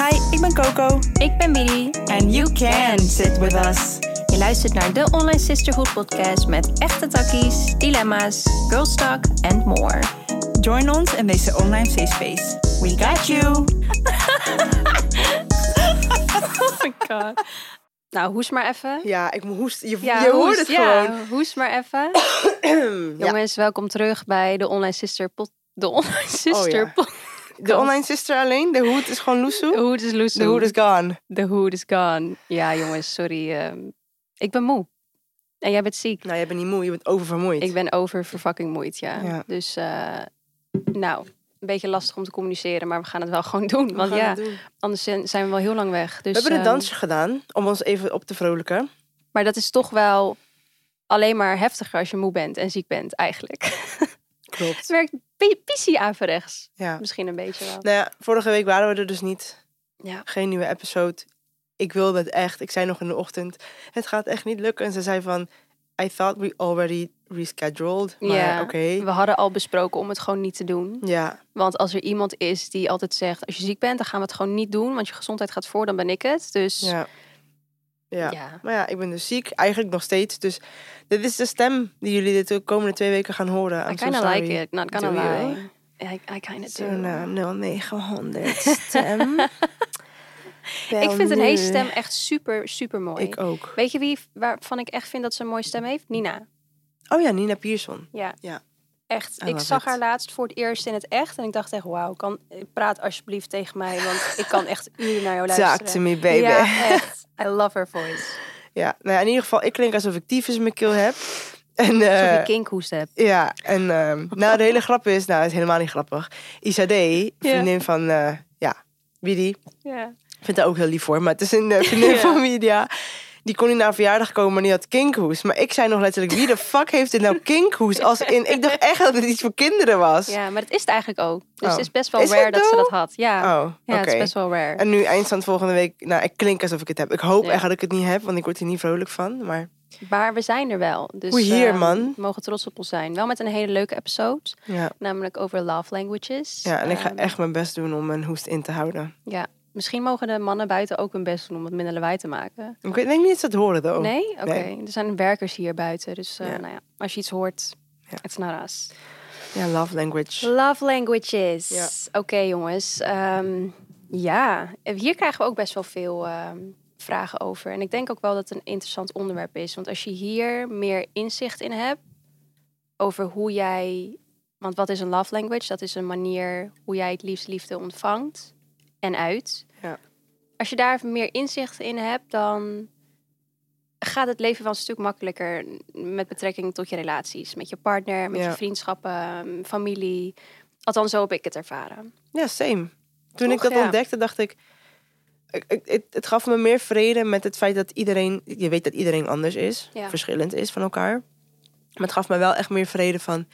Hi, ik ben Coco. Ik ben Bidi. And you can sit with us. Je luistert naar de Online Sisterhood podcast met echte takkies, dilemma's, girls talk and more. Join ons in deze online safe space. We got you. Oh my god. Nou, hoes maar even. Ja, ik hoesten. Je, Ja, je hoort hoest, het ja, gewoon. hoest maar even. Ja, Jongens, welkom terug bij de Online Sister pod... De Online Sister ja. pod... de online sister alleen. De hoed is gewoon De loesoe. hoed is loose. De hoed is gone. De hoed is gone. Ja, jongens, sorry. ehm, ik ben moe. En jij bent ziek. Nou, je bent niet moe. Je bent oververmoeid. Ik ben over fucking moeid, ja. Ja. Dus, eh, nou, een beetje lastig om te communiceren, maar we gaan het wel gewoon doen. Want ja, het doen. anders zijn we wel heel lang weg. Dus, we hebben een ehm, dansje gedaan om ons even op te vrolijken. Maar dat is toch wel alleen maar heftiger als je moe bent en ziek bent, eigenlijk. Het Klopt. werkt pi- pissie averechts. Ja. Misschien een beetje wel. Nou ja, vorige week waren we er dus niet. Ja. Geen nieuwe episode. Ik wilde het echt. Ik zei nog in de ochtend, het gaat echt niet lukken. En ze zei van, I thought we already rescheduled. Maar Ja. oké. We hadden al besproken om het gewoon niet te doen. Ja, Want als er iemand is die altijd zegt, als je ziek bent, dan gaan we het gewoon niet doen. Want je gezondheid gaat voor, dan ben ik het. Dus ja. Ja. ja. Maar ja, ik ben dus ziek. Eigenlijk nog steeds. Dus dit is de stem die jullie de komende twee weken gaan horen. I'm I so kind of sorry. like it, not gonna Do you? lie. I, I kind of do. Zo'n uh, 0900 stem. Ik vind een stem echt super, super mooi. Ik ook. Weet je wie waarvan ik echt vind dat ze een mooie stem heeft? Nina. Oh ja, Nina Pierson. Ja. Ja. Echt. Ik zag it. haar laatst voor het eerst in het echt. En ik dacht echt, wauw, kan, praat alsjeblieft tegen mij. Want ik kan echt uren naar jou luisteren. Talk to me, baby. Ja, echt. I love her voice. Ja, nou ja, in ieder geval, ik klink alsof ik tyfus in mijn keel heb. En, Alsof eh, je kinkhoest hebt. Ja, en ehm, nou, de hele grap is, nou, het is helemaal niet grappig. Isade, vriendin van, eh ja, Widi, Ja. ik vind haar ook heel lief voor, maar het is een eh, vriendin van Media. Die kon niet naar een verjaardag komen, maar die had kinkhoes. Maar ik zei nog letterlijk, wie de fuck heeft dit nou kinkhoes? Als in, ik dacht echt dat het iets voor kinderen was. ja, maar dat is het eigenlijk ook. Dus Oh. het is best wel Is rare het dat ze dat had. Ja, Oh, ja het oké. is best wel rare. En nu eindstand volgende week, nou, ik klink alsof ik het heb. Ik hoop Ja. echt dat ik het niet heb, want ik word hier niet vrolijk van. Maar Maar we zijn er wel. Dus We here, ehm, man. we mogen trots op ons zijn. Wel met een hele leuke episode. ja, Namelijk over love languages. ja en ik ga Ehm, echt mijn best doen om mijn hoest in te houden. Ja, misschien mogen de mannen buiten ook hun best doen om wat minder lawaai te maken. Ik denk niet dat ze het horen, though. Nee? Oké. Nee. Er zijn werkers hier buiten. Dus eh, Ja. nou ja, als je iets hoort, Ja. it's not us. Ja, love language. Love languages. Ja. Oké jongens. Ehm, ja, hier krijgen we ook best wel veel ehm, vragen over. En ik denk ook wel dat het een interessant onderwerp is. Want als je hier meer inzicht in hebt over hoe jij... Want wat is een love language? Dat is een manier hoe jij het liefst liefde ontvangt en uit. Ja. Als je daar meer inzicht in hebt, dan gaat het leven wel een stuk makkelijker met betrekking tot je relaties. Met je partner, met Ja. je vriendschappen, familie. Althans, zo heb ik het ervaren. Ja, same. Toen Toch? ik dat Ja. ontdekte, dacht ik, ik- ik- Het, het gaf me meer vrede met het feit dat iedereen... Je weet dat iedereen anders is, Ja. verschillend is van elkaar. Maar het gaf me wel echt meer vrede van...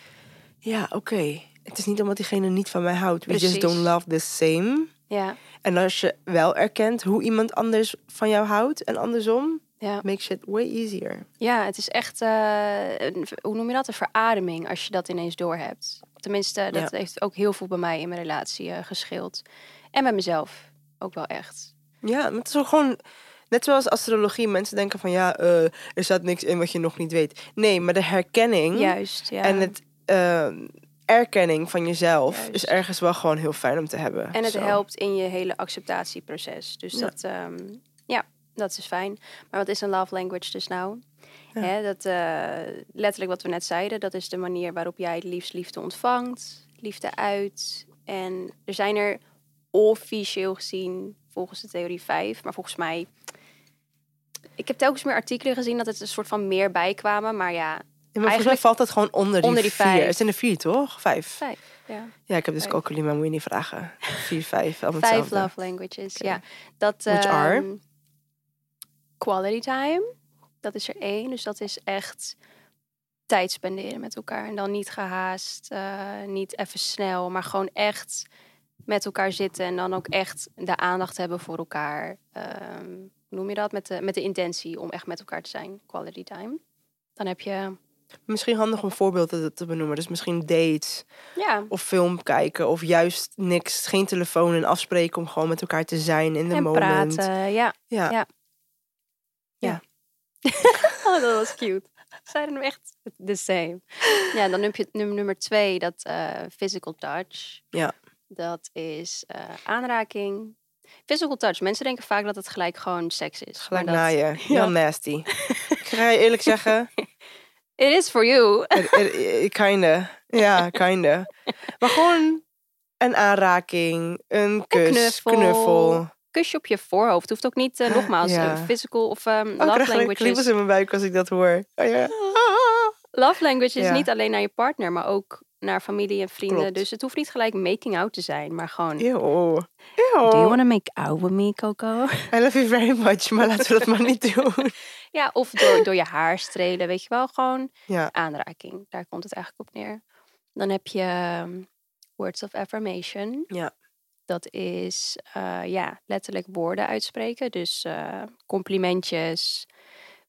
Ja, oké. Het is niet omdat diegene niet van mij houdt. We just don't love the same. Ja, En als je wel erkent hoe iemand anders van jou houdt en andersom... ja. Makes shit way easier. ja het is echt, eh, een- hoe noem je dat, een verademing als je dat ineens doorhebt. Tenminste, dat Ja. heeft ook heel veel bij mij in mijn relatie eh, gescheeld. En bij mezelf ook wel echt. Ja, het is ook gewoon... Net zoals astrologie. Mensen denken van ja, eh, er staat niks in wat je nog niet weet. Nee, maar de herkenning... Juist, ja. En het eh, erkenning van jezelf Juist. is ergens wel gewoon heel fijn om te hebben. En het Zo. helpt in je hele acceptatieproces. Dus Ja. dat, ehm, ja, dat is fijn. Maar wat is een love language dus nou? Ja. Hè, dat, eh, letterlijk wat we net zeiden, dat is de manier waarop jij het liefst liefde ontvangt, liefde uit. En er zijn er officieel gezien, volgens de theorie 5, maar volgens mij. Ik heb telkens meer artikelen gezien dat het een soort van meer bijkwamen, maar Ja, maar eigenlijk- valt dat gewoon onder die, onder die vier. vijf. Het zijn er vier, toch? Vijf. vijf. Ja. Ja, ik heb dus Vijf. calculie, maar moet je niet vragen. Vier, vijf, allemaal Vijf hetzelfde. love languages, ja. Dat, Which are? ehm, Quality time, dat is er één. Dus dat is echt tijd spenderen met elkaar. En dan niet gehaast, eh, niet even snel, maar gewoon echt met elkaar zitten. En dan ook echt de aandacht hebben voor elkaar. Ehm, hoe noem je dat? Met de, met de intentie om echt met elkaar te zijn. Quality time. Dan heb je Misschien handig om voorbeelden te benoemen. Dus misschien dates Ja, of film kijken. Of juist niks, geen telefoon en afspreken om gewoon met elkaar te zijn in de en moment. praten. Ja. Ja. Ja. Oh, dat was cute. Zeiden hem echt the same. Ja, dan heb je nummer, twee, dat eh, physical touch. Ja. Dat is eh, aanraking. Physical touch. Mensen denken vaak dat het gelijk gewoon seks is. Gelijk dat, naaien. Heel Ja. nasty. Ik ga je eerlijk zeggen, It is for you. it- it- it- kinda. Ja, kinda. Maar gewoon een aanraking, een kus, knuffel. knuffel. Kusje op je voorhoofd. Hoeft ook niet, eh, nogmaals, Ja. eh, physical of um, Oh, ik love krijg gelijk kriebels languages. in mijn buik als ik dat hoor. Oh, ja. Love language is Ja. niet alleen naar je partner, maar ook naar familie en vrienden. Klopt. Dus het hoeft niet gelijk making out te zijn, maar gewoon... Eeuw. Do you want to make out with me, Coco? I love you very much, maar laten we dat maar niet doen. Ja, of door, door je haar strelen, weet je wel. Gewoon Ja, aanraking. Daar komt het eigenlijk op neer. Dan heb je ehm, words of affirmation. Ja. Dat is eh, ja, letterlijk woorden uitspreken. Dus eh, complimentjes,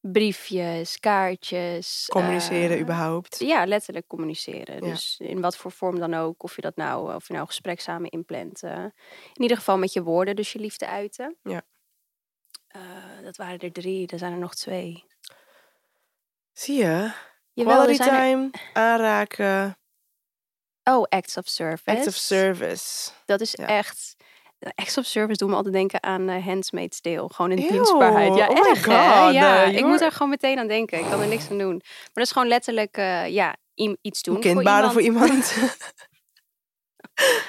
briefjes, kaartjes. communiceren eh, überhaupt. Ja, letterlijk communiceren. Ja. Dus in wat voor vorm dan ook. Of je dat nou, of je nou een gesprek samen inplant. eh. in ieder geval met je woorden, dus je liefde uiten. Ja. Eh, dat waren er drie, er zijn er nog twee. Zie je? Jawel, Quality zijn er- time, aanraken, Oh, acts of service. act of service. Dat is Ja. echt. Acts of service doen me altijd denken aan uh, Handmaid's Tale. Gewoon Eeuw, dienstbaarheid. Ja, oh? God, Ja, eh, ik moet er gewoon meteen aan denken. Ik kan er niks aan doen. Maar dat is gewoon letterlijk eh, ja, iets doen Een kind baren voor iemand.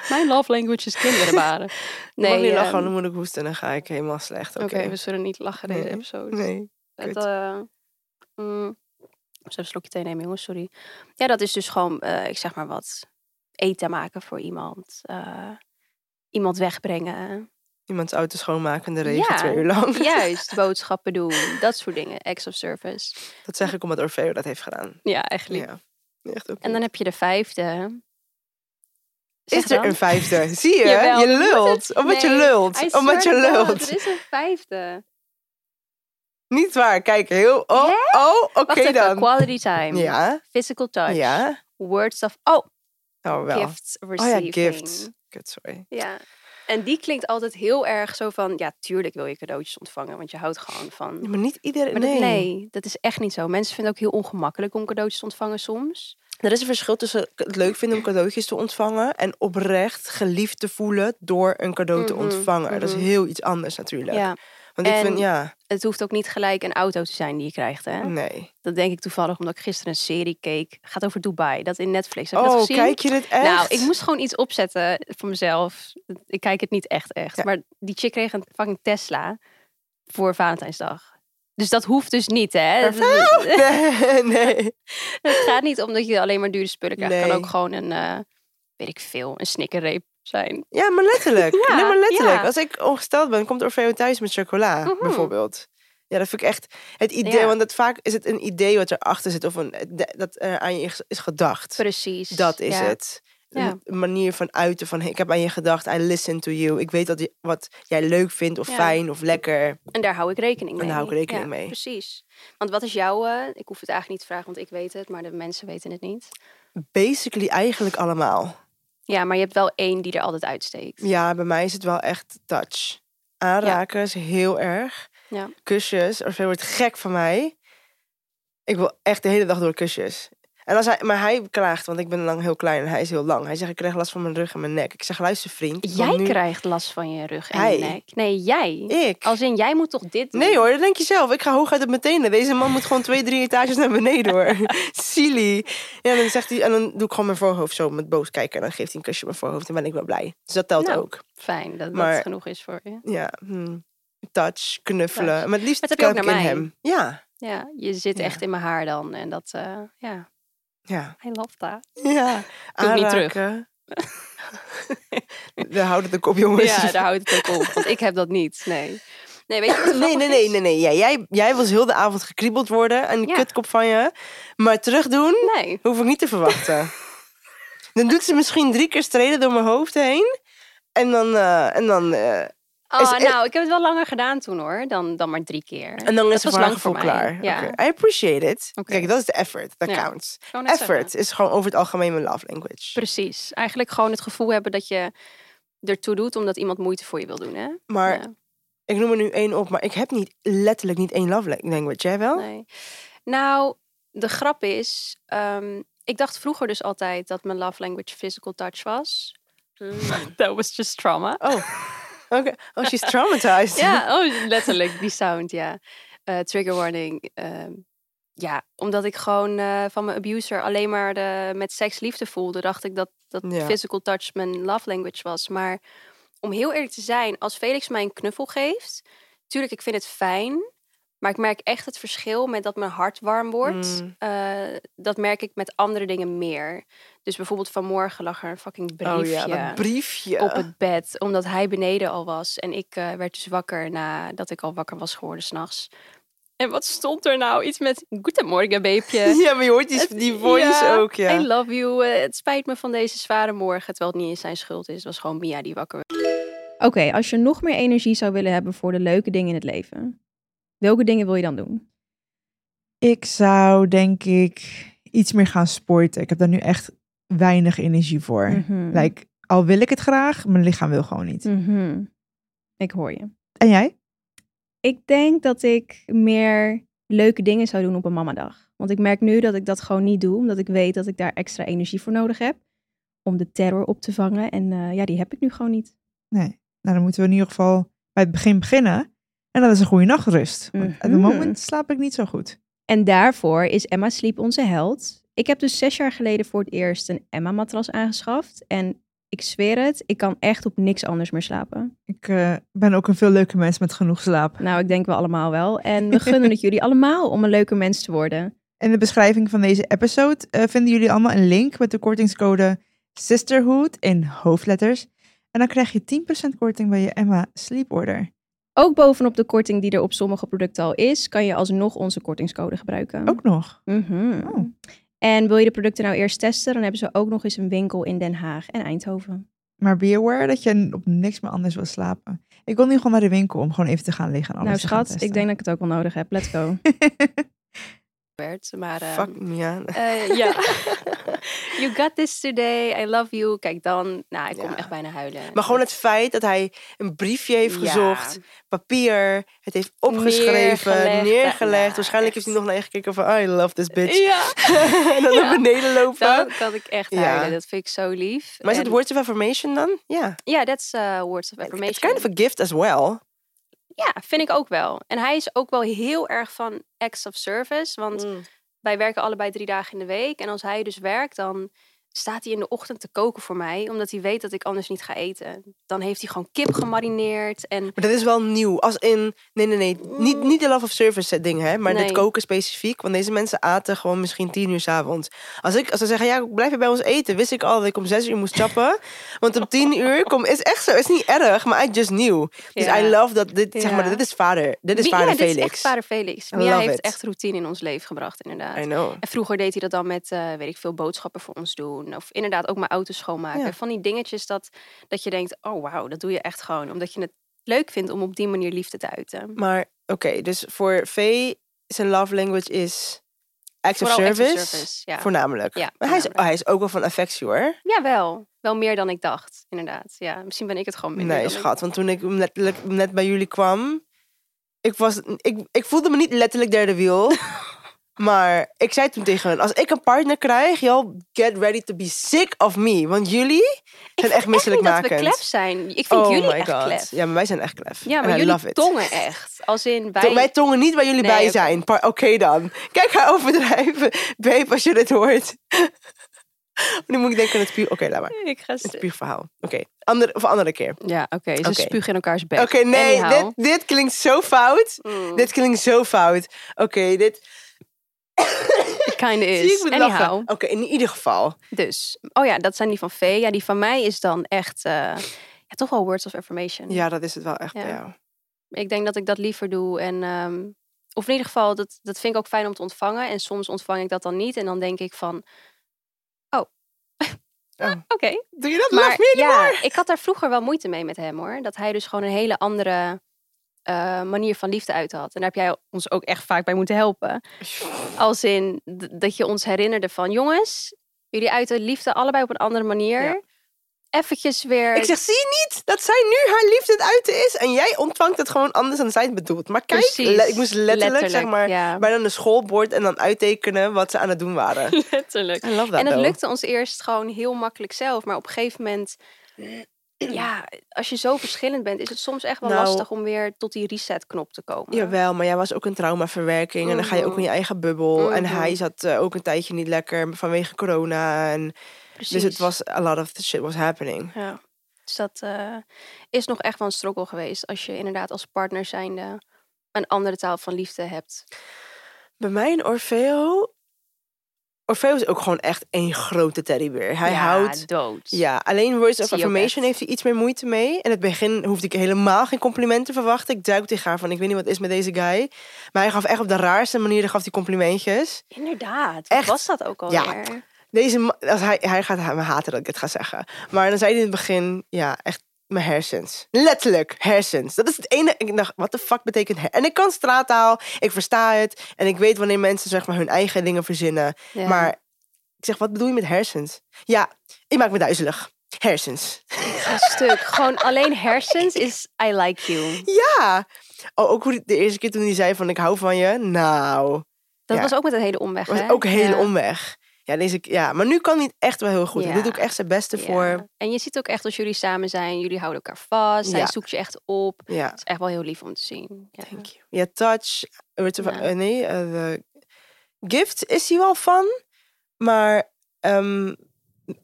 Mijn love language is kinderen baren. Nee, mag niet lachen, ehm, dan moet ik hoesten en dan ga ik helemaal slecht. Oké. We zullen niet lachen deze Nee, episode. Nee. Het, kut. eh, mm, ik een slokje thee nemen, jongens, sorry. Ja, dat is dus gewoon, eh, ik zeg maar wat, eten maken voor iemand. eh, iemand wegbrengen. Iemands auto schoonmaken in de regen Ja, twee uur lang. Juist, boodschappen doen, dat soort dingen. Acts of service. Dat zeg ik omdat Orfeo dat heeft gedaan. Ja, lief. Ja. Echt ook En dan heb je de vijfde. Zeg Is er dan. een vijfde? Zie je? Jawel, je lult. Omdat je nee, lult. Omdat je to God, lult. Er is een vijfde. Niet waar. Kijk, heel... Oh, Hè? oh oké dan. quality time. Ja, Physical touch. ja. Words of... Oh, Oh, wel. gifts Oh ja, receiving. gifts. Kut, sorry. Ja. En die klinkt altijd heel erg zo van... Ja, tuurlijk wil je cadeautjes ontvangen. Want je houdt gewoon van... Ja, maar niet iedereen... Maar dat- nee. nee, dat is echt niet zo. Mensen vinden het ook heel ongemakkelijk om cadeautjes te ontvangen soms. Er is een verschil tussen het leuk vinden om cadeautjes te ontvangen... en oprecht geliefd te voelen door een cadeau te Mhm, ontvangen. Dat is mhm. heel iets anders natuurlijk. Ja. Want ik En- vind, ja, Het hoeft ook niet gelijk een auto te zijn die je krijgt, hè? nee. Dat denk ik toevallig omdat ik gisteren een serie keek. Gaat over Dubai. Dat in Netflix. Heb je dat Oh, gezien? kijk je dit echt? Nou, ik moest gewoon iets opzetten voor mezelf. Ik kijk het niet echt echt. Ja. Maar die chick kreeg een fucking Tesla voor Valentijnsdag. Dus dat hoeft dus niet, hè? Het, Nee, nee. het gaat niet om dat je alleen maar dure spullen krijgt. Het kan ook gewoon een, eh, weet ik veel, een snickerreep zijn. Ja, maar letterlijk. Ja, nee, maar letterlijk. ja. Als ik ongesteld ben, komt Orfeo thuis met chocola, Mhm. bijvoorbeeld. Ja, dat vind ik echt het idee. Ja. Want dat vaak is het een idee wat erachter zit. Of een, de- dat er aan je is- gedacht. Precies. Dat is het. Een manier van uiten van, ik heb aan je gedacht. I listen to you. Ik weet dat je, wat jij leuk vindt of fijn of lekker. En daar hou ik rekening mee. daar hou ik rekening mee. Precies. Want wat is jouw... eh, ik hoef het eigenlijk niet te vragen, want ik weet het. Maar de mensen weten het niet. Basically eigenlijk allemaal. Ja, maar je hebt wel één die er altijd uitsteekt. Ja, bij mij is het wel echt touch. Aanraken is heel erg. Ja. Kusjes. Orfeo wordt gek van mij. Ik wil echt de hele dag door kusjes. En als hij, maar hij klaagt, want ik ben lang heel klein en hij is heel lang. Hij zegt, ik krijg last van mijn rug en mijn nek. Ik zeg, luister vriend. Jij nu- krijgt last van je rug en Hij. je nek. Nee, jij. Ik? Als in, jij moet toch dit doen? Nee hoor, dat denk je zelf. Ik ga hooguit op mijn tenen. Deze man moet gewoon twee, drie etages naar beneden hoor. Silly. Ja, dan zegt hij, en dan doe ik gewoon mijn voorhoofd zo met boos kijken. En dan geeft hij een kusje op mijn voorhoofd en ben ik wel blij. Dus dat telt Nou, ook. Fijn, dat Maar- dat genoeg is voor je. Ja, hm. touch, knuffelen. Touch. Maar het liefst Dat ik in mij. hem. Ja, Ja, je zit Ja. echt in mijn haar dan. En dat, eh, ja, ja, I love that. ja. Niet terug. We houden de kop jongens. Ja, daar houdt het ook op. Want ik heb dat niet, nee. Nee, weet je wat Nee, nee, nee, nee, nee. Ja, jij, jij was heel de avond gekriebeld worden aan die Ja. kutkop van je. Maar terugdoen Nee. hoef ik niet te verwachten. dan doet ze misschien drie keer strelen door mijn hoofd heen. En dan, eh, en dan eh, Oh, Is- nou, ik heb het wel langer gedaan toen hoor, dan, dan maar drie keer. En dan is Dat het lang voor klaar. Ja. Oké. I appreciate it. Oké. Kijk, dat is de effort. Dat Ja. counts. Effort zeggen. is gewoon over het algemeen mijn love language. Precies. Eigenlijk gewoon het gevoel hebben dat je ertoe doet omdat iemand moeite voor je wil doen, hè? Maar Ja. ik noem er nu één op, maar ik heb niet letterlijk niet één love language. Jij wel? Nee. Nou, de grap is, ehm, ik dacht vroeger dus altijd dat mijn love language physical touch was. That was just trauma. Oh, oké. Oh, she's traumatized. Ja, oh, letterlijk, die sound, ja. Eh, trigger warning. ehm, ja, omdat ik gewoon eh, van mijn abuser alleen maar de, met seks liefde voelde, dacht ik dat, dat Ja. physical touch mijn love language was. Maar om heel eerlijk te zijn, als Felix mij een knuffel geeft, tuurlijk, ik vind het fijn. Maar ik merk echt het verschil met dat mijn hart warm wordt. Mm. Eh, dat merk ik met andere dingen meer. Dus bijvoorbeeld vanmorgen lag er een fucking briefje Oh ja, dat briefje. op het bed, omdat hij beneden al was. En ik eh, werd dus wakker nadat ik al wakker was geworden s'nachts. En wat stond er nou? Iets met Goedemorgen, beepje. Ja, maar je hoort die, die voice ja, ook, ja. I love you. Eh, het spijt me van deze zware morgen. Terwijl het niet eens zijn schuld is. Het was gewoon Mia die wakker werd. Oké, als je nog meer energie zou willen hebben voor de leuke dingen in het leven, welke dingen wil je dan doen? Ik zou denk ik iets meer gaan sporten. Ik heb daar nu echt weinig energie voor. Mhm. Like, al wil ik het graag, mijn lichaam wil gewoon niet. Mhm. Ik hoor je. En jij? Ik denk dat ik meer leuke dingen zou doen op een mamadag. Want ik merk nu dat ik dat gewoon niet doe, omdat ik weet dat ik daar extra energie voor nodig heb. Om de terror op te vangen. En eh, ja, die heb ik nu gewoon niet. Nee. Nou, dan moeten we in ieder geval bij het begin beginnen. En dat is een goede nachtrust. Want op het Mhm. moment slaap ik niet zo goed. En daarvoor is Emma Sleep onze held. Ik heb dus zes jaar geleden voor het eerst een Emma-matras aangeschaft. En ik zweer het, ik kan echt op niks anders meer slapen. Ik eh, ben ook een veel leuke mens met genoeg slaap. Nou, ik denk wel allemaal wel. En we gunnen het jullie allemaal om een leuke mens te worden. In de beschrijving van deze episode eh, vinden jullie allemaal een link met de kortingscode Sisterhood in hoofdletters. En dan krijg je 10% korting bij je Emma Sleep Order. Ook bovenop de korting die er op sommige producten al is, kan je alsnog onze kortingscode gebruiken. Ook nog. Mhm. Oh. En wil je de producten nou eerst testen, dan hebben ze ook nog eens een winkel in Den Haag en Eindhoven. Maar be aware dat je op niks meer anders wil slapen. Ik wil nu gewoon naar de winkel om gewoon even te gaan liggen en alles nou schat, ik denk dat ik het ook wel nodig heb. Let's go. Maar eh, Fuck eh, ja. you got this today. I love you. Kijk dan. Nou, ik kom Ja. echt bijna huilen. Maar gewoon het feit dat hij een briefje heeft Ja. gezocht, papier, het heeft opgeschreven, Neergelegd. neergelegd. Nou, Waarschijnlijk heeft hij nog naar je gekeken van, I love this bitch. Ja, en dan naar beneden lopen. dan kan ik echt huilen. Dat vind ik zo lief. Maar is het words of affirmation dan? Ja. Ja, that's uh, words of It's affirmation. kind of a gift as well. Ja, vind ik ook wel. En hij is ook wel heel erg van acts of service. Want wij werken allebei drie dagen in de week. En als hij dus werkt, dan staat hij in de ochtend te koken voor mij. Omdat hij weet dat ik anders niet ga eten. Dan heeft hij gewoon kip gemarineerd. En Maar dat is wel nieuw. Als in, nee, nee, nee. Niet, niet de love of service eh, ding, hè. Maar dit Nee. koken specifiek. Want deze mensen aten gewoon misschien tien uur 's avonds. Als, ik, als ze zeggen, ja, blijf je bij ons eten. Wist ik al dat ik om zes uur moest chappen. Want om tien uur kom, is echt zo. Is niet erg, maar I just knew. Dus Ja. I love dat dit, zeg maar, dit is vader. Dit is vader ja, dit Felix. is echt vader Felix. Mia heeft it. echt routine in ons leven gebracht, inderdaad. I know. En vroeger deed hij dat dan met, eh, weet ik veel, boodschappen voor ons doen. Of inderdaad ook mijn auto schoonmaken. Ja. Van die dingetjes dat, dat je denkt, oh wauw, dat doe je echt gewoon. Omdat je het leuk vindt om op die manier liefde te uiten. Maar oké, dus voor V zijn love language is acts of service. ja. Voornamelijk. Ja, maar hij is, hij is ook wel van affectie hoor. Ja, wel. Wel meer dan ik dacht, inderdaad. Ja, misschien ben ik het gewoon minder Nee, schat. Want toen ik letterlijk net bij jullie kwam, ik, was, ik, ik voelde me niet letterlijk derde wiel. maar ik zei toen tegen hen, als ik een partner krijg, y'all get ready to be sick of me. Want jullie zijn echt Ik vind dat we klef zijn. Ik vind oh jullie echt god. klef. Ja, maar wij zijn echt klef. Ja, maar jullie tongen echt. Als in wij... To- Wij tongen niet waar jullie Nee, bij zijn. Oké dan. Kijk, ga overdrijven. Babe, als je dit hoort. nu moet ik denken aan het puur... Oké, laat maar. Ik ga... Het puurverhaal. Oké, andere, of andere keer. Ja, oké. Ze spugen in elkaars bek. Oké, nee, dit, dit klinkt zo fout. Mm, Dit klinkt zo fout. Oké, dit... kinda is. Anyhow. Oké, in ieder geval. Dus, oh ja, dat zijn die van Vee. Ja, die van mij is dan echt, eh, ja, toch wel words of affirmation. Ja, dat is het wel echt Ja. bij jou. Ik denk dat ik dat liever doe. En, ehm, of in ieder geval, dat, dat vind ik ook fijn om te ontvangen. En soms ontvang ik dat dan niet. En dan denk ik van, Oh. Oké. Doe je dat Maar ja, ik had daar vroeger wel moeite mee met hem hoor. Dat hij dus gewoon een hele andere eh, manier van liefde uit had. En daar heb jij ons ook echt vaak bij moeten helpen. Als in dat je ons herinnerde van jongens, jullie uiten liefde allebei op een andere manier. Ja. Eventjes weer. Ik zeg, zie je niet dat zij nu haar liefde het uiten is? En jij ontvangt het gewoon anders dan zij het bedoelt. Maar kijk, le- ik moest letterlijk, zeg maar, ja. bijna een schoolbord en dan uittekenen wat ze aan het doen waren. letterlijk. En though. lukte ons eerst gewoon heel makkelijk zelf. Maar op een gegeven moment, ja, als je zo verschillend bent, is het soms echt wel Nou- lastig om weer tot die resetknop te komen. Jawel, maar jij was ook een traumaverwerking. En dan ga je ook in je eigen bubbel. En hij zat eh, ook een tijdje niet lekker vanwege corona. En, Precies. dus het was, a lot of the shit was happening. Ja. Dus dat eh, is nog echt wel een struggle geweest. Als je inderdaad als partner zijnde een andere taal van liefde hebt. Bij mij en Orfeo... Orfeo is ook gewoon echt één grote teddybeer. Hij ja, houdt... dood. Ja, alleen Words of Affirmation heeft hij iets meer moeite mee. In het begin hoefde ik helemaal geen complimenten te verwachten. Ik duik tegen haar van, ik weet niet wat is met deze guy. Maar hij gaf echt op de raarste manier gaf hij complimentjes. Inderdaad. Wat Echt. was dat ook Ja. alweer? Deze ma- als hij, hij gaat me haten dat ik het ga zeggen. Maar dan zei hij in het begin, ja, echt mijn hersens. Letterlijk, hersens. Dat is het enige. Ik dacht, wat de fuck betekent her- En ik kan straattaal, ik versta het. En ik weet wanneer mensen zeg maar hun eigen dingen verzinnen. Ja. Maar ik zeg, wat bedoel je met hersens? Ja, ik maak me duizelig. Hersens. Een stuk. Gewoon alleen hersens is I like you. Ja. Oh, ook hoe de eerste keer toen hij zei van ik hou van je. Nou, Dat Ja. was ook met een hele omweg, was hè? ook een hele Ja. omweg. Ja, deze, ja, maar nu kan hij het echt wel heel goed. Hij Ja. doet ook echt zijn beste Ja. voor. En je ziet ook echt als jullie samen zijn, jullie houden elkaar vast. Hij Ja. zoekt je echt op. Ja, Het is echt wel heel lief om te zien. Ja. thank you. Ja, touch. Of- Ja. eh, nee, eh, de gift is hij wel van. Maar ehm,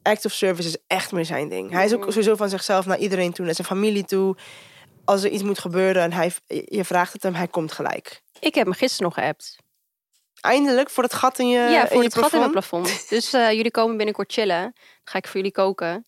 act of service is echt meer zijn ding. Hij is ook Mhm. sowieso van zichzelf naar iedereen toe, naar zijn familie toe. Als er iets moet gebeuren en hij, je vraagt het hem, hij komt gelijk. Ik heb hem gisteren nog geappt. Eindelijk voor het gat in je, ja, in voor je het gat in mijn plafond. Dus eh, jullie komen binnenkort chillen. Dan ga ik voor jullie koken.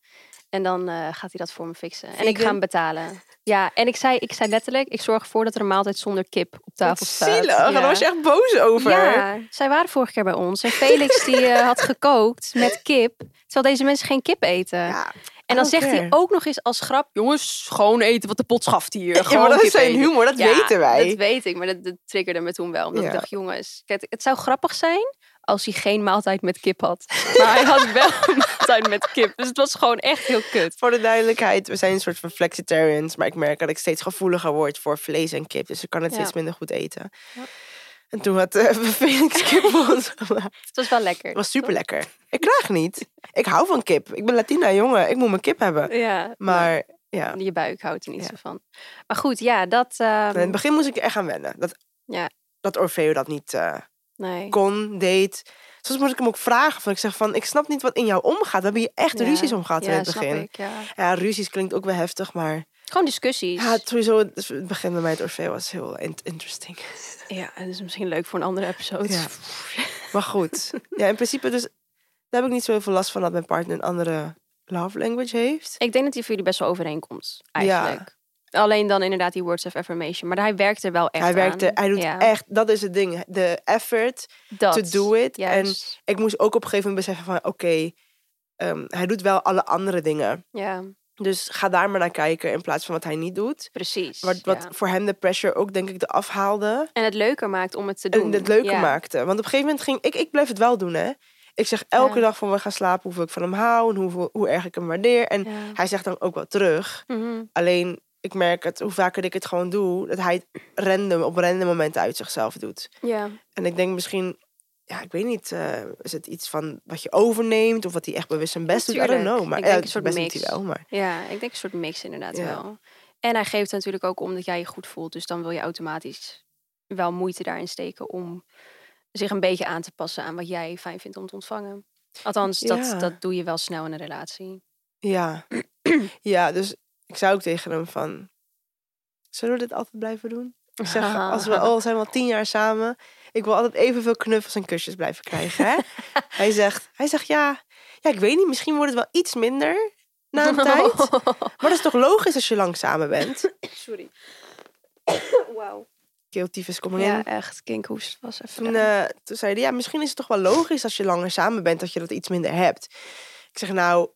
En dan eh, gaat hij dat voor me fixen. En ik ga hem betalen. Ja, en ik zei, ik zei letterlijk, ik zorg ervoor dat er een maaltijd zonder kip op Wat tafel staat. zielig. Daar Ja. was je echt boos over. Ja, zij waren vorige keer bij ons. En Felix die eh, had gekookt met kip. Terwijl deze mensen geen kip eten. Ja, en dan zegt hij ook nog eens als grap... Jongens, gewoon eten wat de pot schaft hier. Ja, Gewoon maar dat is zijn eten." humor, dat Ja, weten wij. Dat weet ik, maar dat, dat triggerde me toen wel. Omdat Ja. ik dacht, jongens, kijk, het zou grappig zijn als hij geen maaltijd met kip had. Maar hij had wel een maaltijd met kip. Dus het was gewoon echt heel kut. Voor de duidelijkheid, we zijn een soort van flexitarians. Maar ik merk dat ik steeds gevoeliger word voor vlees en kip. Dus ik kan het Ja. steeds minder goed eten. Ja. En toen had uh, Felix kip voor ons gemaakt. Het was wel lekker. Het was super lekker. Ik klaag niet. Ik hou van kip. Ik ben Latina jongen. Ik moet mijn kip hebben. Ja, Maar ja, je buik houdt er niet zo van. Maar goed, ja, dat... ehm, in het begin moest ik er echt aan wennen. Dat, Ja. dat Orfeo dat niet eh, nee. kon, deed. Soms moest ik hem ook vragen. Van, ik zeg van, ik snap niet wat in jou omgaat. We hebben hier echt Ja. ruzies om gehad ja, in het begin. ik, ja. Ja, ruzies klinkt ook wel heftig, maar... Gewoon discussies. Ja, sowieso, het begin bij mij het Orfeo was heel in- interesting. Ja, dat is misschien leuk voor een andere episode. Ja. Maar goed. Ja, in principe dus... Daar heb ik niet zo heel veel last van dat mijn partner een andere love language heeft. Ik denk dat die voor jullie best wel overeenkomt, eigenlijk. Alleen dan inderdaad die words of affirmation. Maar hij werkt er wel echt hij werkte, aan. hij doet Ja, echt, dat is het ding. De effort dat. to do it. En ik moest ook op een gegeven moment beseffen van, oké, ehm, hij doet wel alle andere dingen. Ja, Dus ga daar maar naar kijken in plaats van wat hij niet doet. precies. Wat, wat ja. voor hem de pressure ook denk ik eraf haalde. En het leuker maakt om het te doen. En het leuker ja. maakte. Want op een gegeven moment ging ik, ik bleef het wel doen hè. Ik zeg elke Ja. dag van we gaan slapen hoeveel ik van hem hou. En hoeveel, hoe erg ik hem waardeer. En hij zegt dan ook wel terug. Mhm. Alleen ik merk het, hoe vaker ik het gewoon doe, dat hij het random, op random momenten uit zichzelf doet. ja. En ik denk misschien, ja, ik weet niet, eh, is het iets van wat je overneemt of wat hij echt bewust zijn best doet? I don't know. Maar Ik denk een soort mix. wel, maar Ja, ik denk een soort mix inderdaad Ja. wel. En hij geeft natuurlijk ook om dat jij je goed voelt. Dus dan wil je automatisch wel moeite daarin steken om zich een beetje aan te passen aan wat jij fijn vindt om te ontvangen. Althans, dat, dat doe je wel snel in een relatie. ja. ja, dus ik zou ook tegen hem van, zullen we dit altijd blijven doen? Ik zeg, als we al zijn we al tien jaar samen, ik wil altijd evenveel knuffels en kusjes blijven krijgen. Hè? hij, zegt, hij zegt, ja, ja, ik weet niet, misschien wordt het wel iets minder na een tijd. Maar dat is toch logisch als je lang samen bent? Sorry. Wauw. Keeltyfus coming Ja, in. echt. Kinkhoest was even. Toen, eh, toen zei hij, ja, misschien is het toch wel logisch als je langer samen bent, dat je dat iets minder hebt. Ik zeg, nou,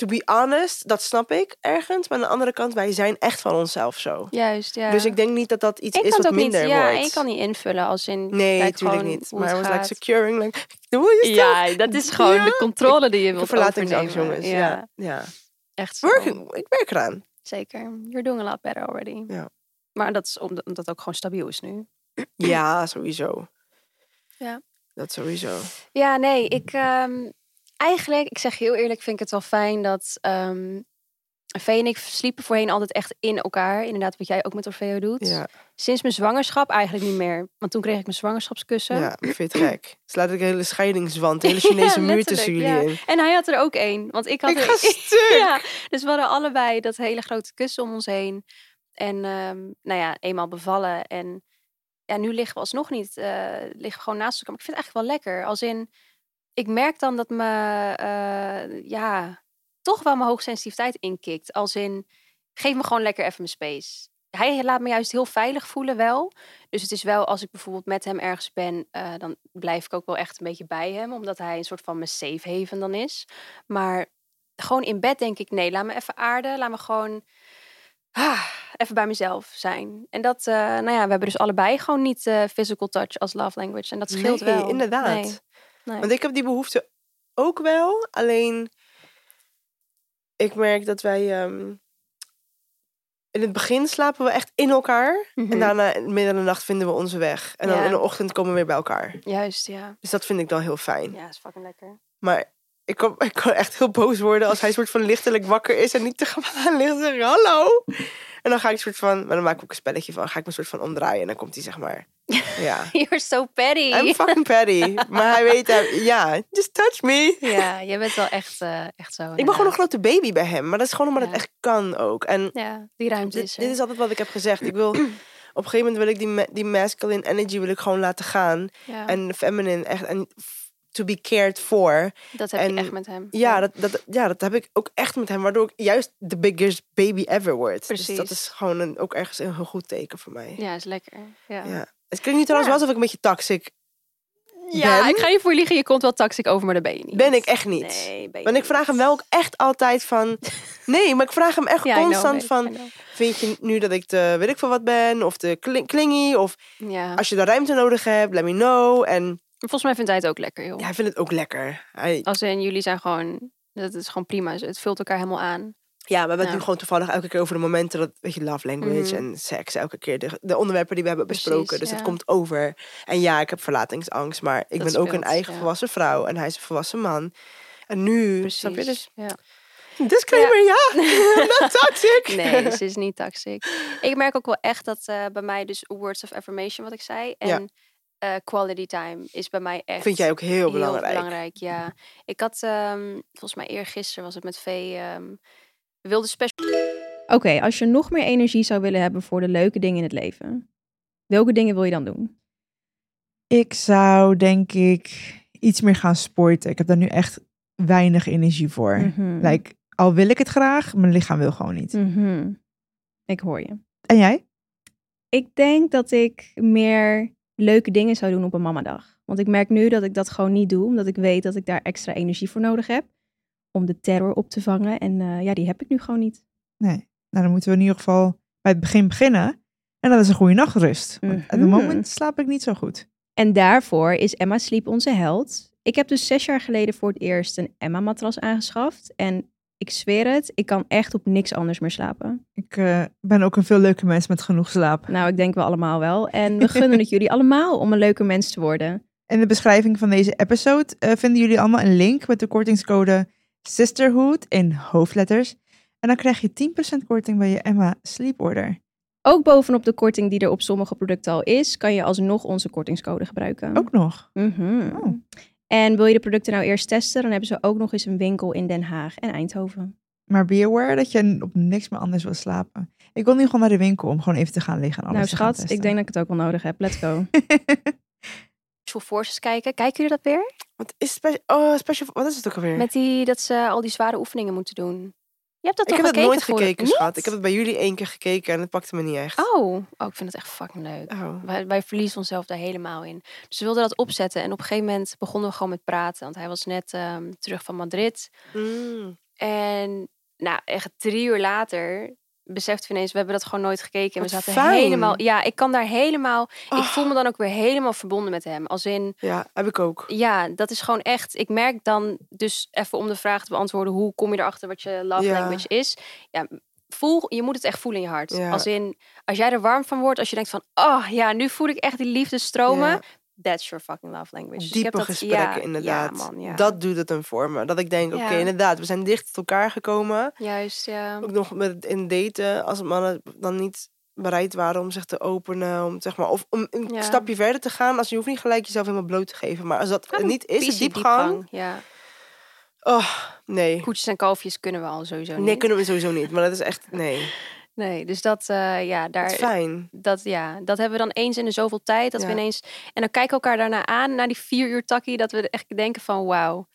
to be honest, dat snap ik ergens. Maar aan de andere kant, wij zijn echt van onszelf zo. Juist, ja. Dus ik denk niet dat dat iets ik is wat minder niet, ja, wordt. en je kan niet invullen als in. Nee, natuurlijk niet. Maar het was like securing, like, doe je stuff. Ja, dat is gewoon Ja. de controle die je Ik wilt verlatingsangst, jongens. Ja. ja. echt zo. Working, ik werk eraan. Zeker. You're doing a lot better already. Ja. Maar dat is omdat omdat het ook gewoon stabiel is nu. Ja, sowieso. Ja. Dat sowieso. Ja, nee, ik ehm, eigenlijk, ik zeg heel eerlijk, vind ik het wel fijn dat ehm Vee en ik sliepen voorheen altijd echt in elkaar. Inderdaad, wat jij ook met Orfeo doet. Ja, Sinds mijn zwangerschap eigenlijk niet meer. Want toen kreeg ik mijn zwangerschapskussen. ja ik vind het gek. Dus laat ik een hele scheidingswand, een hele Chinese Ja, muur tussen jullie in. En hij had er ook één. Want ik had Ik er ga stuk. ja, dus we hadden allebei dat hele grote kussen om ons heen. En ehm, nou ja, eenmaal bevallen. En ja, nu liggen we alsnog niet, eh liggen we gewoon naast elkaar. Maar ik vind het eigenlijk wel lekker. Als in, ik merk dan dat me, eh, ja, toch wel mijn hoogsensitiviteit inkikt. Als in, geef me gewoon lekker even mijn space. Hij laat me juist heel veilig voelen wel. Dus het is wel, als ik bijvoorbeeld met hem ergens ben, eh, dan blijf ik ook wel echt een beetje bij hem. Omdat hij een soort van mijn safe haven dan is. Maar gewoon in bed denk ik, nee, laat me even aarden. Laat me gewoon ah, even bij mezelf zijn. En dat, eh, nou ja, we hebben dus allebei gewoon niet physical touch als love language. En dat scheelt Nee, wel. inderdaad. Nee, nee. Want ik heb die behoefte ook wel. Alleen, ik merk dat wij... ehm, in het begin slapen we echt in elkaar. Mhm. En daarna, in het midden van de nacht, vinden we onze weg. En dan Ja. in de ochtend komen we weer bij elkaar. Juist, ja. Dus dat vind ik dan heel fijn. Ja, is fucking lekker. Maar ik kan, ik kan echt heel boos worden als hij soort van lichtelijk wakker is en niet te gaan ligt en zeggen hallo. En dan ga ik soort van, maar dan maak ik ook een spelletje van, ga ik me soort van omdraaien en dan komt hij zeg maar, ja. You're so petty. I'm fucking petty. Maar hij weet, ja, just touch me. Ja, jij bent wel echt, eh, echt zo. Ik ben gewoon een grote baby bij hem, maar dat is gewoon omdat Ja. het echt kan ook. En Ja, die ruimte dit, is er. dit is altijd wat ik heb gezegd. Ik wil, op een gegeven moment wil ik die, die masculine energy wil ik gewoon laten gaan. ja, En feminine echt, en to be cared for. dat heb en- je echt met hem. Ja, dat, dat, ja, dat heb ik ook echt met hem. Waardoor ik juist de biggest baby ever word. Dus dat Precies. is gewoon een, ook ergens een heel goed teken voor mij. Ja. Ja, is lekker. Ja, Het klinkt niet trouwens Ja. wel alsof ik een beetje toxic Ja, ben. ik ga je voor liegen. Je komt wel toxic over, maar dat ben je niet. ben. ik echt niet. Nee, ben je Want ik vraag hem wel ook echt altijd van... Nee, maar ik vraag hem echt Ja, know, constant van... Vind je nu dat ik te weet ik veel wat ben? Of kling- klingy? Of Ja. als je daar ruimte nodig hebt, let me know. En Volgens mij vindt hij het ook lekker, joh. ja, hij vindt het ook lekker. Hij, Als in, jullie zijn gewoon... Dat is gewoon prima. Het vult elkaar helemaal aan. Ja, maar we hebben Ja. nu gewoon toevallig elke keer over de momenten dat, weet je, love language Mhm. en seks, elke keer de, de onderwerpen die we hebben besproken. Precies, dus het komt over. En ja, ik heb verlatingsangst, maar ik Dat ben ook een eigen ja. volwassen vrouw en hij is een volwassen man. En nu, Precies. snap je dus? Ja. Disclaimer, ja, not toxic. Nee, ze is niet toxic. Ik merk ook wel echt dat eh, bij mij dus words of affirmation, wat ik zei. En Eh, quality time is bij mij echt Vind jij ook heel, belangrijk. belangrijk, ja. Ik had, ehm, volgens mij eergisteren was het met Vee, ehm, we wilden special... Oké, als je nog meer energie zou willen hebben voor de leuke dingen in het leven, welke dingen wil je dan doen? Ik zou denk ik iets meer gaan sporten. Ik heb daar nu echt weinig energie voor. Mhm. Like, al wil ik het graag, mijn lichaam wil gewoon niet. Mhm. Ik hoor je. En jij? Ik denk dat ik meer leuke dingen zou doen op een mamadag. Want ik merk nu dat ik dat gewoon niet doe, omdat ik weet dat ik daar extra energie voor nodig heb. Om de terror op te vangen. En eh, ja, die heb ik nu gewoon niet. Nee. Nou, dan moeten we in ieder geval bij het begin beginnen. En dat is een goede nachtrust. Want op het Mhm. moment slaap ik niet zo goed. En daarvoor is Emma Sleep onze held. Ik heb dus zes jaar geleden voor het eerst een Emma-matras aangeschaft. En ik zweer het, ik kan echt op niks anders meer slapen. Ik eh, ben ook een veel leuke mens met genoeg slaap. Nou, ik denk we allemaal wel. En we gunnen het jullie allemaal om een leuke mens te worden. In de beschrijving van deze episode eh, vinden jullie allemaal een link met de kortingscode Sisterhood in hoofdletters. En dan krijg je 10% korting bij je Emma Sleep Order. Ook bovenop de korting die er op sommige producten al is, kan je alsnog onze kortingscode gebruiken. Ook nog. Oh. En wil je de producten nou eerst testen, dan hebben ze ook nog eens een winkel in Den Haag en Eindhoven. Maar be aware dat je op niks meer anders wil slapen. Ik wil nu gewoon naar de winkel om gewoon even te gaan liggen en alles nou te gaan schat, ik denk dat ik het ook wel nodig heb. Let's go. Special Forces kijken. Kijken jullie dat weer? Wat is, spe- oh, special, wat is het ook alweer? Met die, dat ze al die zware oefeningen moeten doen. Je hebt dat ik toch heb nooit voor- gekeken, schat. Ik heb het bij jullie één keer gekeken en het pakte me niet echt. Oh. oh, ik vind het echt fucking leuk. Oh. Wij, wij verliezen onszelf daar helemaal in. Dus we wilden dat opzetten. En op een gegeven moment begonnen we gewoon met praten. Want hij was net ehm, terug van Madrid. Mm. En nou, echt drie uur later beseften we ineens, we hebben dat gewoon nooit gekeken. En we zaten fijn. helemaal, ja, ik kan daar helemaal, ik Oh. voel me dan ook weer helemaal verbonden met hem. Als in, Ja, heb ik ook. ja, dat is gewoon echt. Ik merk dan dus even om de vraag te beantwoorden: hoe kom je erachter wat je love Ja. language is? Ja, voel, je moet het echt voelen in je hart. Ja. Als in, als jij er warm van wordt, als je denkt van, oh ja, nu voel ik echt die liefde stromen. Ja. That's your fucking love language. Dus ik Diepe heb dat- gesprekken, ja, inderdaad. Ja, man, ja. Dat doet het hem voor me. Dat ik denk, oké, inderdaad, we zijn dicht tot elkaar gekomen. Juist, ja. Ook nog met in daten, als mannen dan niet bereid waren om zich te openen, om zeg maar, of om een stapje verder te gaan. Als je hoeft niet gelijk jezelf helemaal bloot te geven, maar als dat niet is, de Visie, diepgang, Ja. oh, nee. Koetjes en kalfjes kunnen we al sowieso niet. Nee, kunnen we sowieso niet. Maar dat is echt, nee. Nee, dus dat, eh, ja, daar... Fijn. dat, ja, dat hebben we dan eens in de zoveel tijd. Dat we ineens. En dan kijken we elkaar daarna aan, na die vier uur takkie, dat we echt denken van wauw.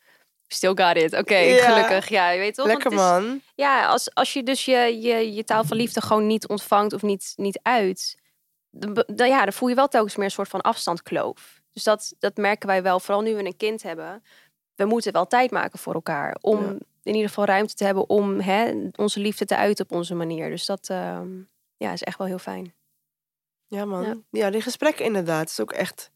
Still got it. Oké, Ja. gelukkig. Ja, je weet toch? Lekker is- man. Ja, als, als je dus je, je, je taal van liefde gewoon niet ontvangt of niet, niet uit, dan, ja, dan voel je wel telkens meer een soort van afstandkloof. Dus dat, dat merken wij wel, vooral nu we een kind hebben. We moeten wel tijd maken voor elkaar om Ja. In ieder geval ruimte te hebben om hè, onze liefde te uiten op onze manier. Dus dat ehm, ja, is echt wel heel fijn. Ja man. Ja. Ja, die gesprekken inderdaad. is ook echt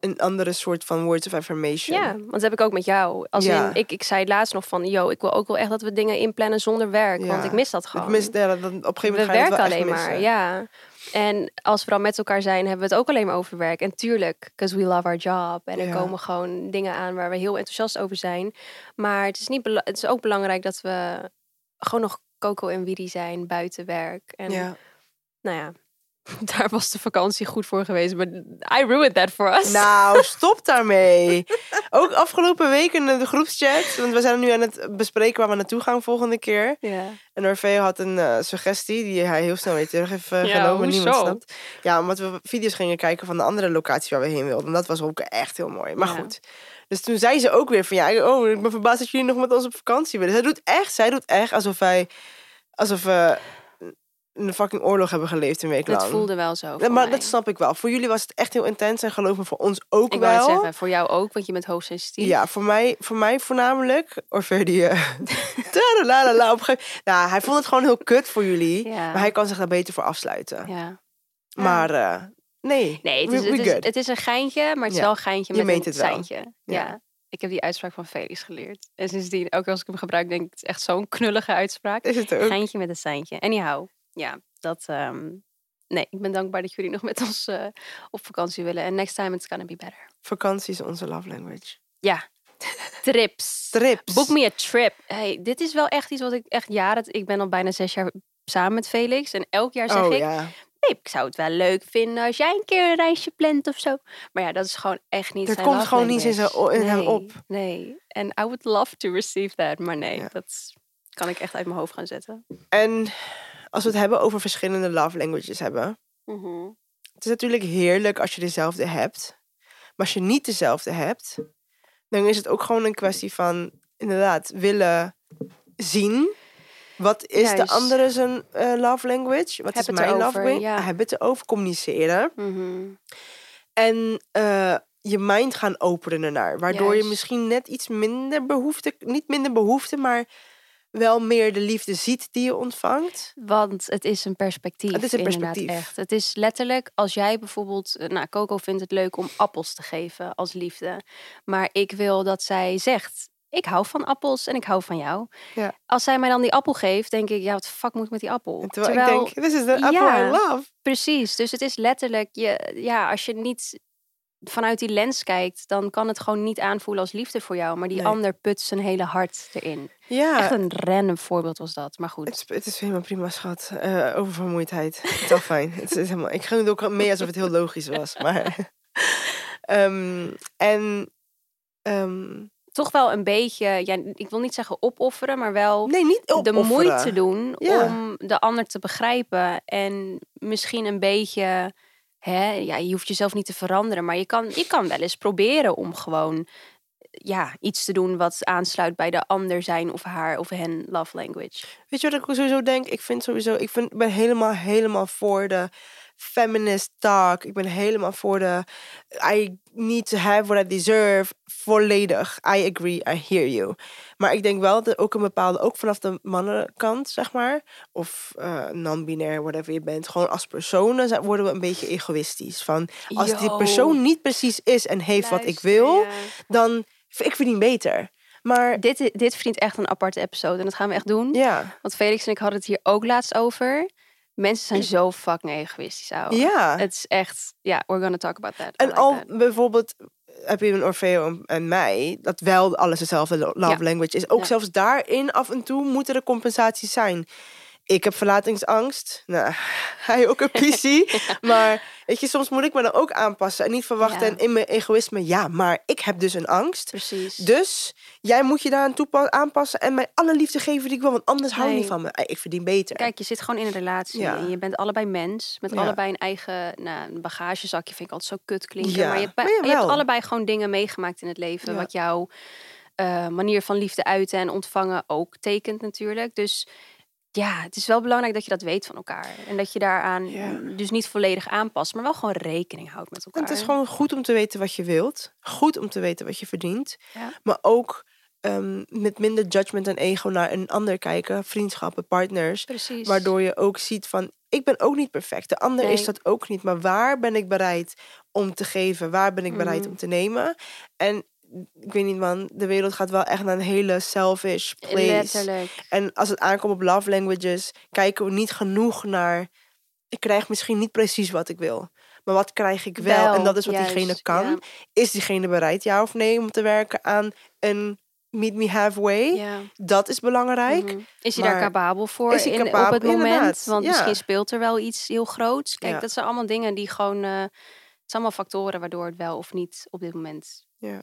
een andere soort van words of affirmation. Ja, want dat heb ik ook met jou. Als Ja. in, ik, ik zei laatst nog van, yo, ik wil ook wel echt dat we dingen inplannen zonder werk. Want ik mis dat gewoon. mis, ja, dat, op een gegeven we moment het werken alleen maar, ja. En als we dan met elkaar zijn, hebben we het ook alleen maar over werk. En tuurlijk, because we love our job. En er Ja. komen gewoon dingen aan waar we heel enthousiast over zijn. Maar het is, niet het is ook belangrijk dat we gewoon nog Coco en Wiri zijn buiten werk. En Ja. nou ja, daar was de vakantie goed voor geweest. Maar I ruined that for us. Nou, stop daarmee. Ook afgelopen week in de groepschat. Want we zijn nu aan het bespreken waar we naartoe gaan volgende keer. Ja. En Orfeo had een eh, suggestie die hij heel snel weer terug heeft eh, Ja, genomen. Niemand snapt. Ja, omdat we video's gingen kijken van de andere locatie waar we heen wilden. En dat was ook echt heel mooi. Maar Ja. goed. Dus toen zei ze ook weer van ja, oh, ik ben verbaasd dat jullie nog met ons op vakantie willen. Zij doet echt, zij doet echt alsof wij, alsof we een fucking oorlog hebben geleefd een week lang. Het voelde wel zo. Ja, maar mij. dat snap ik wel. Voor jullie was het echt heel intens en geloof me voor ons ook Ik wel. het zeggen, voor jou ook, want je bent hoogsensitief. Ja, voor mij, voor mij voornamelijk. Orfer die... op een gegeven- nou, hij vond het gewoon heel kut voor jullie. Ja. Maar hij kan zich daar beter voor afsluiten. ja. Maar eh, nee, Nee, het is, we het, is, good. het is een geintje, maar het is Ja. wel een geintje Je met meent een het wel. seintje. Ja. Ik heb die uitspraak van Felix geleerd. En sindsdien, keer als ik hem gebruik, denk ik, het is echt zo'n knullige uitspraak. Is het ook? Geintje met een seintje. Anyhow, ja, dat... ehm, nee, ik ben dankbaar dat jullie nog met ons eh, op vakantie willen. En next time it's gonna be better. Vakantie is onze love language. Ja, trips. Trips. Book me a trip. Hey, dit is wel echt iets wat ik echt jaren... Ik ben al bijna zes jaar samen met Felix. En elk jaar zeg oh ik, ja. babe, ik zou het wel leuk vinden als jij een keer een reisje plant of zo. Maar ja, dat is gewoon echt niet zijn komt gewoon niet in zijn in hem Nee, op. Nee, en I would love to receive that. Maar nee, Ja. dat kan ik echt uit mijn hoofd gaan zetten. En als we het hebben over verschillende love languages hebben. Het is natuurlijk heerlijk als je dezelfde hebt. Maar als je niet dezelfde hebt, dan is het ook gewoon een kwestie van inderdaad willen zien. Wat is Juist. de andere zijn eh, love language? Wat Heb is mijn love language? ja. Heb het erover, communiceren. Mhm. En eh, je mind gaan openen ernaar. Waardoor je misschien net iets minder behoefte, niet minder behoefte, maar wel meer de liefde ziet die je ontvangt. Want het is een perspectief. Het is een perspectief. Echt. Het is letterlijk, als jij bijvoorbeeld... eh, Nou, Coco vindt het leuk om appels te geven als liefde. Maar ik wil dat zij zegt... Ik hou van appels en ik hou van jou. Ja. Als zij mij dan die appel geeft, denk ik... Ja, wat de fuck moet ik met die appel? Terwijl, ik denk, this is the apple Ja. I love. Precies, dus het is letterlijk, je, ja, als je niet vanuit die lens kijkt, dan kan het gewoon niet aanvoelen als liefde voor jou. Maar die Nee. ander put zijn hele hart erin. Ja, Echt een random voorbeeld was dat, maar goed. Het is, het is helemaal prima, schat. Eh over vermoeidheid. Het is wel fijn. Het is helemaal, ik ging het ook mee alsof het heel logisch was. Maar, Ehm, en... ehm, Toch wel een beetje, ja, ik wil niet zeggen opofferen, maar wel nee, niet de opofferen. moeite doen Ja. om de ander te begrijpen. En misschien een beetje, ja, je hoeft jezelf niet te veranderen, maar je kan, je kan wel eens proberen om gewoon ja, iets te doen wat aansluit bij de ander zijn of haar of hen love language. Weet je wat ik sowieso denk? Ik vind sowieso... Ik vind, ben helemaal, helemaal voor de feminist talk. Ik ben helemaal voor de I need to have what I deserve. Volledig. I agree, I hear you. Maar ik denk wel dat ook een bepaalde, ook vanaf de mannenkant, zeg maar, of eh, non-binair, whatever je bent, gewoon als personen worden we een beetje egoïstisch. Van als die persoon niet precies is en heeft wat ik wil, ja. dan ik verdien beter. Maar Dit, dit verdient echt een aparte episode en dat gaan we echt doen. ja, Want Felix en ik hadden het hier ook laatst over. Mensen zijn zo fucking egoïstisch, ouwe. ja. Het is echt, ja, we're gonna talk about that. En like al that. bijvoorbeeld heb je een Orfeo en- mij, dat wel alles dezelfde lo- love Ja. language is. Ook Ja. zelfs daarin af en toe moeten er compensaties zijn. Ik heb verlatingsangst. Nou, hij ook een PC. Maar weet je, soms moet ik me dan ook aanpassen en niet verwachten. Ja. En in mijn egoïsme, ja, maar ik heb dus een angst. Precies. Dus jij moet je daaraan toepa- aanpassen en mij alle liefde geven die ik wil, want anders hou je niet van me. Ik verdien beter. Kijk, je zit gewoon in een relatie Ja. en je bent allebei mens. Met allebei een eigen nou, een bagagezakje, vind ik altijd zo kut klinken. Ja, Maar, je hebt, maar je hebt allebei gewoon dingen meegemaakt in het leven. Wat jouw eh, manier van liefde uiten en ontvangen ook tekent natuurlijk. Dus ja, het is wel belangrijk dat je dat weet van elkaar. En dat je daaraan Ja. dus niet volledig aanpast, maar wel gewoon rekening houdt met En elkaar. het is gewoon goed om te weten wat je wilt. Goed om te weten wat je verdient. Ja. Maar ook ehm, met minder judgment en ego naar een ander kijken. Vriendschappen, partners. Precies. Waardoor je ook ziet van, ik ben ook niet perfect. De ander is dat ook niet. Maar waar ben ik bereid om te geven? Waar ben ik bereid Mhm. om te nemen? En ik weet niet man, de wereld gaat wel echt naar een hele selfish place. Letterlijk. En als het aankomt op love languages, kijken we niet genoeg naar. Ik krijg misschien niet precies wat ik wil. Maar wat krijg ik wel? en dat is wat juist, diegene kan. ja. Is diegene bereid, ja of nee, om te werken aan een meet me halfway? Ja. Dat is belangrijk. Mhm. Is hij daar capabel voor is in, op het moment? Inderdaad, Want ja. misschien speelt er wel iets heel groots. Kijk, Ja. dat zijn allemaal dingen die gewoon... eh, het zijn allemaal factoren waardoor het wel of niet op dit moment... En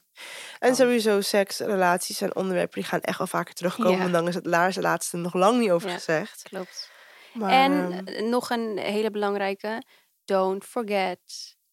kan. sowieso seks, relaties zijn onderwerpen die gaan echt wel vaker terugkomen. Ja. En dan is het laatste, laatste nog lang niet over Ja. gezegd. Klopt. Maar, en ehm, eh, nog een hele belangrijke. Don't forget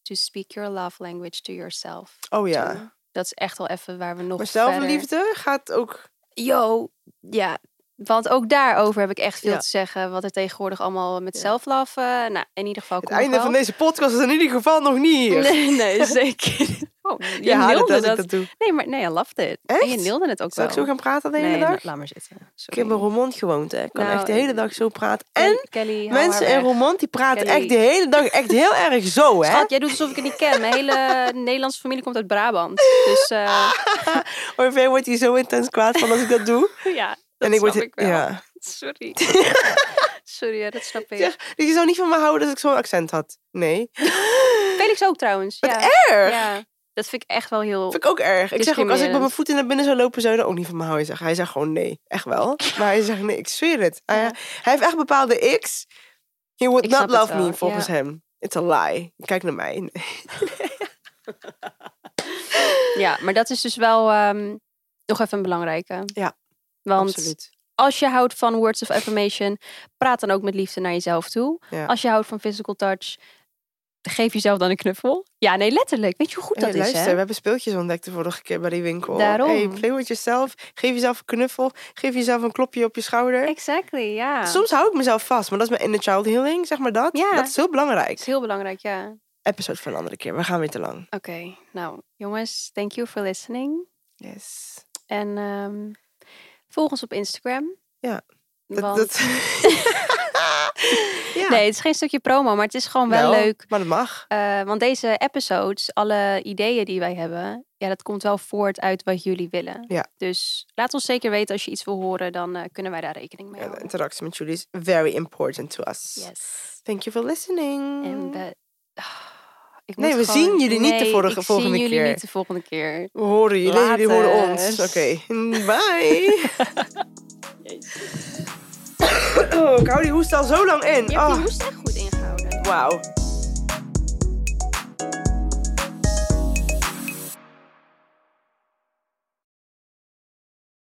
to speak your love language to yourself. oh ja. Dat is echt wel even waar we nog Maar verder- zelfliefde gaat ook. Yo, ja. Want ook daarover heb ik echt veel Ja. te zeggen. Wat er tegenwoordig allemaal met Ja. eh, nou, in ieder geval... Het einde wel. van deze podcast is in ieder geval nog niet hier. Nee, nee, zeker. Oh, je als ik dat. dat doe. Nee, maar nee, I loved it. En je Echt? het ook Zal wel. ik zo gaan praten de hele nee, dag? la- laat maar zitten. Ik heb in Roermond gewoond, hè. Ik kan Nou, echt de hele eh, dag zo praten. En Kelly, mensen in. Roermond, die praten Kelly. echt de hele dag echt heel erg zo, hè. Schat, jij doet alsof ik het niet ken. Mijn hele Nederlandse familie komt uit Brabant. Dus eh, Orfeo wordt hier zo intens kwaad van als ik dat doe. ja, dat en ik word... snap ik wel. Ja. Sorry. Sorry, dat snap ik. Zeg, je zou niet van me houden dat ik zo'n accent had. Nee. Felix ook trouwens. Wat ja. Erg. Ja, dat vind ik echt wel heel... Vind ik ook erg. Ik zeg ook, als ik met mijn voeten naar binnen zou lopen, zou je er ook niet van me houden. Zeg. Hij zegt gewoon nee. Echt wel. Maar hij zegt nee, ik zweer het. Hij, Ja. hij heeft echt bepaalde x. He would Ik not love me, volgens ja. hem. It's a lie. Kijk naar mij. Ja, maar dat is dus wel ehm, nog even een belangrijke. Ja, Want Absoluut. als je houdt van words of affirmation, praat dan ook met liefde naar jezelf toe. Ja. Als je houdt van physical touch, geef jezelf dan een knuffel. Ja, nee, letterlijk. Weet je hoe goed Hey, dat luister, is, we hè? hebben speeltjes ontdekt de vorige keer bij die winkel. Daarom. Hey, play with yourself. Geef jezelf een knuffel. Geef jezelf een klopje op je schouder. Exactly, ja. Soms hou ik mezelf vast, maar dat is mijn inner child healing, zeg maar dat. Ja. Dat is heel belangrijk. Dat is heel belangrijk, ja. Episode van een andere keer. We gaan weer te lang. Oké, nou jongens, thank you for listening. Yes. En ehm, volg ons op Instagram. Ja, Dat, Want- dat... ja. Nee, het is geen stukje promo, maar het is gewoon wel, Wel, leuk. Maar dat mag. Eh, want deze episodes, alle ideeën die wij hebben, ja, dat komt wel voort uit wat jullie willen. Ja. Dus laat ons zeker weten als je iets wil horen, dan eh, kunnen wij daar rekening mee Ja, de houden. interactie met jullie is very important to us. Yes. Thank you for listening. En we... Ik Nee, we gewoon- zien jullie niet de vorige- ik volgende zie jullie keer. niet de volgende keer. We horen jullie, jullie horen ons. Oké, bye. oh, ik hou die hoest al zo lang in. Je hebt Oh, die hoest echt goed ingehouden. Wauw.